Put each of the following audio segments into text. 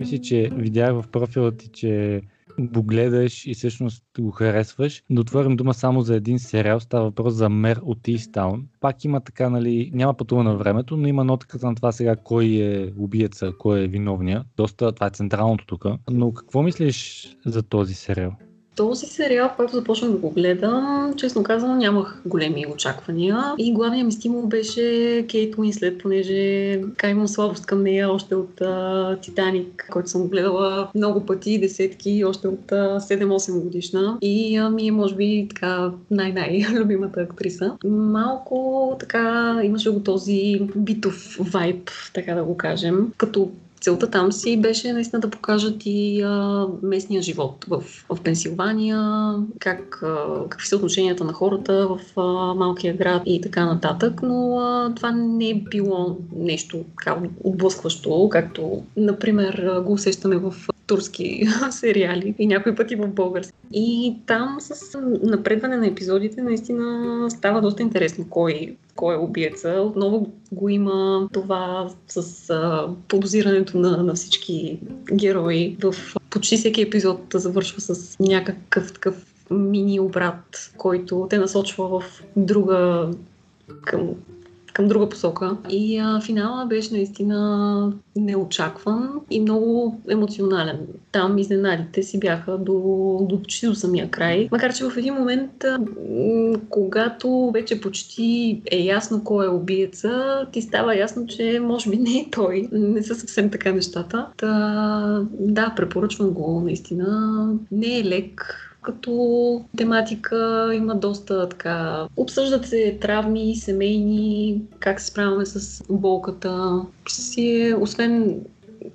Мисля, че видях в профила ти, че го гледаш и всъщност го харесваш. Да отворим дума само за един сериал, става въпрос за Мер от Истаун. Пак има така, нали, няма пътуване на времето, но има нотката на това сега кой е убиеца, кой е виновния. Доста, това е централното тук. Но какво мислиш за този сериал? Този сериал, който започнах да го гледам, честно казано, нямах големи очаквания. И главният ми стимул беше Кейт Уинслет, понеже така имам слабост към нея още от Титаник, който съм гледала много пъти, десетки, още от 7-8 годишна. И а, ми е, може би, така най-най-любимата актриса. Малко така имаше го този битов вайб, така да го кажем, като целта там си беше наистина да покажат и а, местния живот в, в Пенсилвания, как, а, какви са отношенията на хората в а, малкия град и така нататък, но а, това не е било нещо така отблъскващо, както, например, го усещаме в турски сериали и някои пъти в български. И там с напредване на епизодите наистина става доста интересно кой, кой е убиеца. Отново го има това с а, подозирането на, на всички герои. В почти всеки епизод завършва с някакъв такъв мини обрат, който те насочва в друга към към друга посока. И а, финала беше наистина неочакван и много емоционален. Там изненадите си бяха до, до почти до самия край. Макар, че в един момент, а, когато вече почти е ясно кой е убиеца, ти става ясно, че може би не е той. Не са съвсем така нещата. Та, да, препоръчвам го наистина. Не е лек като тематика има доста така. Обсъждат се травми, семейни, как се справяме с болката. Си е, освен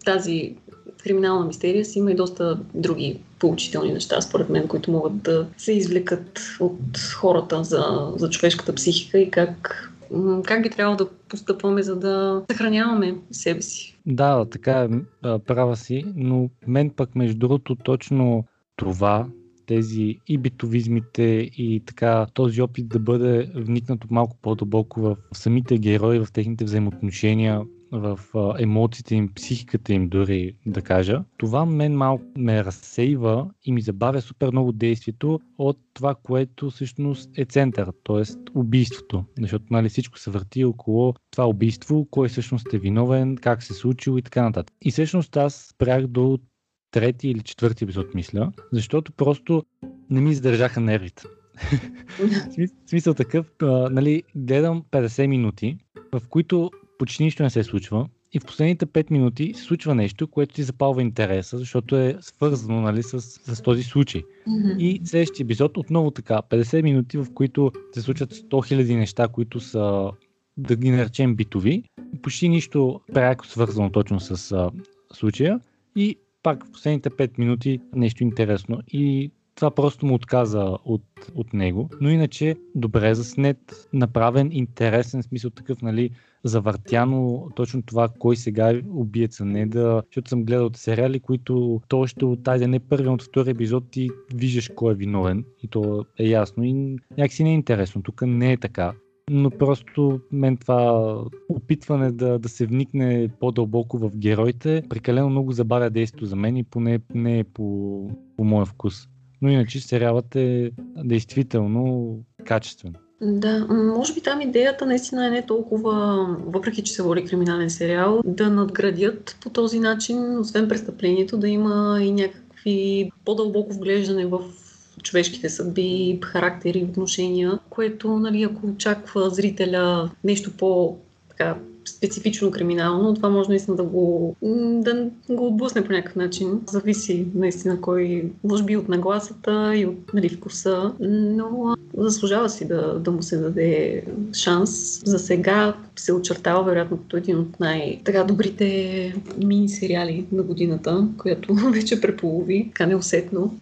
тази криминална мистерия, си има и доста други поучителни неща, според мен, които могат да се извлекат от хората за, за човешката психика и как как би трябвало да постъпваме, за да съхраняваме себе си. Да, така е, права си, но мен пък между другото точно това тези и битовизмите и така този опит да бъде вникнато малко по-дълбоко в самите герои, в техните взаимоотношения, в емоциите им, психиката им дори да кажа. Това мен малко ме разсейва и ми забавя супер много действието от това, което всъщност е център, т.е. убийството. Защото нали, всичко се върти около това убийство, кой всъщност е виновен, как се е случило и така нататък. И всъщност аз спрях до трети или четвърти епизод, мисля, защото просто не ми издържаха нервите. смисъл такъв, а, нали, гледам 50 минути, в които почти нищо не се случва и в последните 5 минути се случва нещо, което ти запалва интереса, защото е свързано нали, с, с този случай. Mm-hmm. И следващия епизод отново така, 50 минути, в които се случват 100 000 неща, които са, да ги наречем битови, почти нищо пряко свързано точно с а, случая и пак в последните 5 минути нещо интересно. И това просто му отказа от, от него. Но иначе добре заснет, направен, интересен смисъл такъв, нали, завъртяно точно това, кой сега е убиеца, не да... Защото съм гледал сериали, които то още от тази не първи, от втори епизод ти виждаш кой е виновен и то е ясно и някакси не е интересно. Тук не е така но просто мен това опитване да, да се вникне по-дълбоко в героите прекалено много забавя действието за мен и поне не е по, по моя вкус. Но иначе сериалът е действително качествен. Да, може би там идеята наистина е не толкова, въпреки че се води криминален сериал, да надградят по този начин, освен престъплението, да има и някакви по-дълбоко вглеждане в човешките съдби, характери, отношения, което, нали, ако очаква зрителя нещо по така, специфично криминално, това може наистина да го, да го отблъсне по някакъв начин. Зависи наистина кой, може би от нагласата и от нали, вкуса, но заслужава си да, да му се даде шанс. За сега се очертава вероятно като един от най-добрите мини-сериали на годината, която вече преполови, така неусетно.